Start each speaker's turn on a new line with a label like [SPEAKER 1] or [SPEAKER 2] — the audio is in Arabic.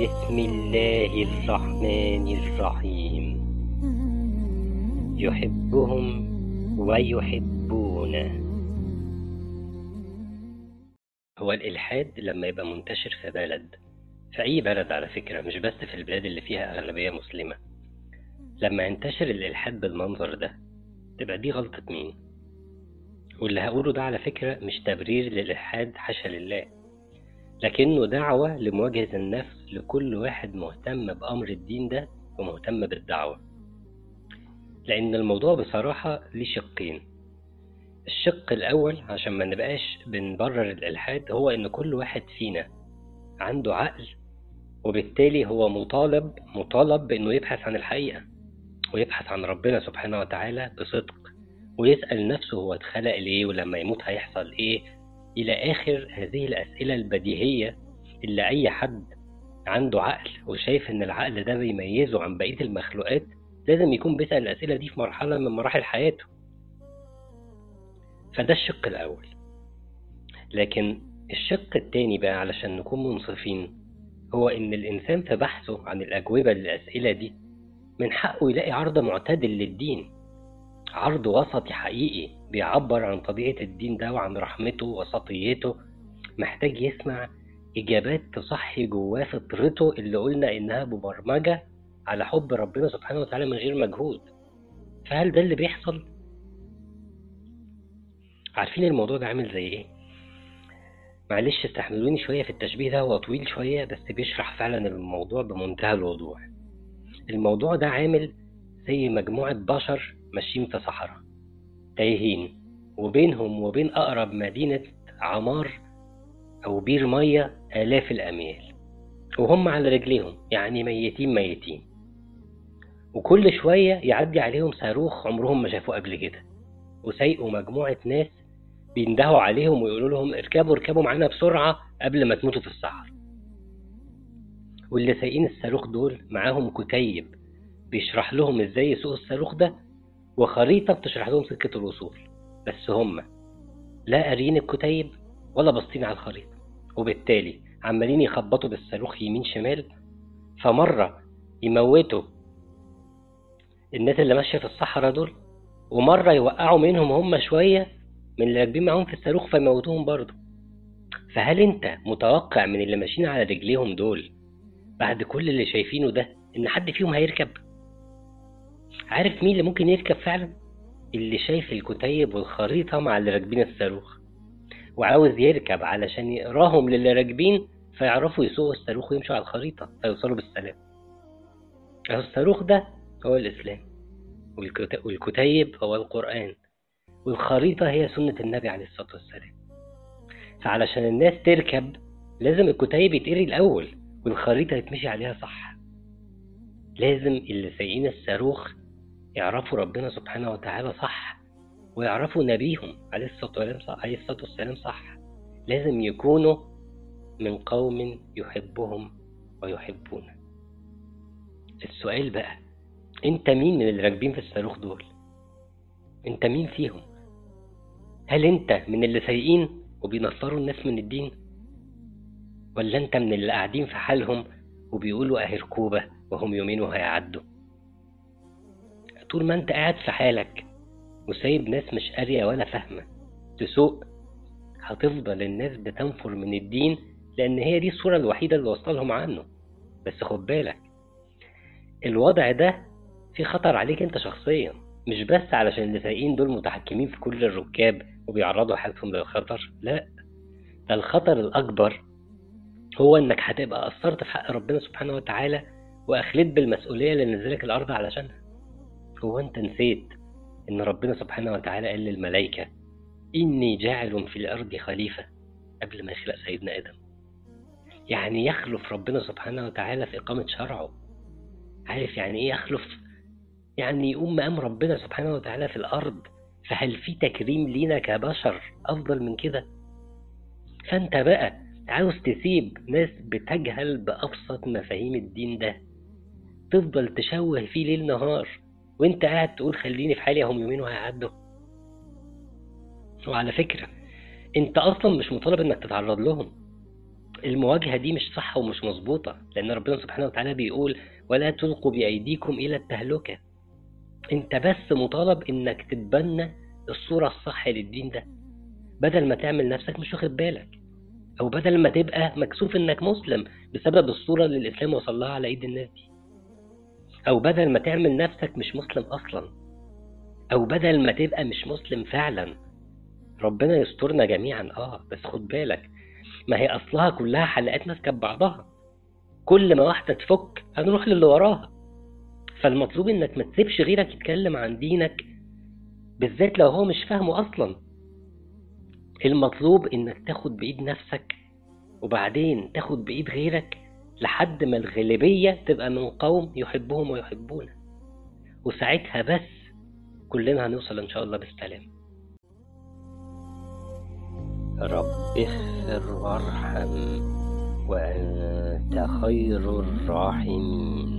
[SPEAKER 1] بسم الله الرحمن الرحيم. يحبهم ويحبونه. هو الإلحاد لما يبقى منتشر في بلد. في أي بلد على فكرة مش بس في البلاد اللي فيها أغلبية مسلمة. لما ينتشر الإلحاد بالمنظر ده تبقى دي غلطة مين؟ واللي هقوله ده على فكرة مش تبرير للإلحاد حاشا لله. لكنه دعوة لمواجهة النفس لكل واحد مهتم بأمر الدين ده ومهتم بالدعوة. لأن الموضوع بصراحة ليه شقين. الشق الأول عشان ما نبقاش بنبرر الإلحاد هو إن كل واحد فينا عنده عقل وبالتالي هو مطالب مطالب بإنه يبحث عن الحقيقة ويبحث عن ربنا سبحانه وتعالى بصدق ويسأل نفسه هو اتخلق ليه ولما يموت هيحصل إيه إلى آخر هذه الأسئلة البديهية اللي أي حد عنده عقل وشايف إن العقل ده بيميزه عن بقية المخلوقات لازم يكون بيسأل الأسئلة دي في مرحلة من مراحل حياته. فده الشق الأول. لكن الشق التاني بقى علشان نكون منصفين هو إن الإنسان في بحثه عن الأجوبة للأسئلة دي من حقه يلاقي عرض معتدل للدين. عرض وسطي حقيقي بيعبر عن طبيعة الدين ده وعن رحمته وسطيته محتاج يسمع إجابات تصحي جواه فطرته اللي قلنا إنها مبرمجة على حب ربنا سبحانه وتعالى من غير مجهود فهل ده اللي بيحصل؟ عارفين الموضوع ده عامل زي إيه؟ معلش استحملوني شوية في التشبيه ده هو طويل شوية بس بيشرح فعلا الموضوع بمنتهى الوضوح الموضوع ده عامل زي مجموعة بشر ماشيين في صحراء تايهين وبينهم وبين أقرب مدينة عمار أو بير مية آلاف الأميال وهم على رجليهم يعني ميتين ميتين. وكل شوية يعدي عليهم صاروخ عمرهم ما شافوه قبل كده وسايقوا مجموعة ناس بيندهوا عليهم ويقولوا لهم اركبوا اركبوا معانا بسرعة قبل ما تموتوا في الصحراء. واللي سايقين الصاروخ دول معاهم كتيب بيشرح لهم إزاي يسوقوا الصاروخ ده وخريطة بتشرح لهم سكة الوصول. بس هم لا قاريين الكتيب ولا باصين على الخريطة وبالتالي عمالين يخبطوا بالصاروخ يمين شمال. فمرة يموتوا الناس اللي ماشية في الصحراء دول ومرة يوقعوا منهم هم شوية من اللي راكبين معاهم في الصاروخ فيموتوهم برضه. فهل أنت متوقع من اللي ماشيين على رجليهم دول بعد كل اللي شايفينه ده إن حد فيهم هيركب؟ عارف مين اللي ممكن يركب فعلا؟ اللي شايف الكتيب والخريطة مع اللي راكبين الصاروخ. وعاوز يركب علشان يقراهم للي راكبين فيعرفوا يسوقوا الصاروخ ويمشوا على الخريطة فيوصلوا بالسلام. الصاروخ ده هو الإسلام. والكتيب هو القرآن. والخريطة هي سنة النبي عليه الصلاة والسلام. فعلشان الناس تركب لازم الكتيب يتقري الأول والخريطة يتمشي عليها صح. لازم اللي سايقين الصاروخ يعرفوا ربنا سبحانه وتعالى صح ويعرفوا نبيهم عليه الصلاة والسلام صح, لازم يكونوا من قوم يحبهم ويحبونه. السؤال بقى انت مين من اللي راكبين في الصاروخ دول؟ انت مين فيهم؟ هل انت من اللي سايقين وبينصروا الناس من الدين؟ ولا انت من اللي قاعدين في حالهم وبيقولوا اهي ركوبة وهم يومين وهيعدوا؟ طول ما انت قاعد في حالك وسايب ناس مش قارية ولا فاهمة تسوق هتفضل الناس بتنفر من الدين لأن هي دي الصورة الوحيدة اللي وصلهم عنه. بس خد بالك الوضع ده في خطر عليك انت شخصيا مش بس علشان اللي دول متحكمين في كل الركاب وبيعرضوا حياتهم للخطر لا. ده الخطر الأكبر هو إنك هتبقى قصرت في حق ربنا سبحانه وتعالى وأخليت بالمسؤولية اللي نزلك الأرض علشانها. هو انت نسيت إن ربنا سبحانه وتعالى قال للملائكة إني جاعل في الأرض خليفة قبل ما يخلق سيدنا آدم. يعني يخلف ربنا سبحانه وتعالى في إقامة شرعه. عارف يعني إيه يخلف؟ يعني يقوم مقام ربنا سبحانه وتعالى في الأرض فهل في تكريم لينا كبشر أفضل من كده؟ فأنت بقى عاوز تسيب ناس بتجهل بأبسط مفاهيم الدين ده تفضل تشوه فيه ليل نهار. وانت قاعد تقول خليني في حالي هم يومين وهيعدوا. وعلى فكرة انت أصلا مش مطالب إنك تتعرض لهم. المواجهة دي مش صح ومش مظبوطة لأن ربنا سبحانه وتعالى بيقول ولا تلقوا بأيديكم إلى التهلكة. أنت بس مطالب إنك تتبنى الصورة الصح للدين ده. بدل ما تعمل نفسك مش واخد بالك. أو بدل ما تبقى مكسوف إنك مسلم بسبب الصورة اللي الإسلام وصل لها على إيد الناس دي. أو بدل ما تعمل نفسك مش مسلم أصلا أو بدل ما تبقى مش مسلم فعلا. ربنا يسترنا جميعا آه بس خد بالك ما هي أصلها كلها حلقات ماسكه ببعضها كل ما واحدة تفك هنروح للي وراها. فالمطلوب إنك ما تسيبش غيرك يتكلم عن دينك بالذات لو هو مش فاهمه أصلا. المطلوب إنك تاخد بإيد نفسك وبعدين تاخد بإيد غيرك لحد ما الغالبية تبقى من قوم يحبهم ويحبونه وساعتها بس كلنا هنوصل إن شاء الله بالسلام. رب اغفر وارحم وأنت خير الراحمين.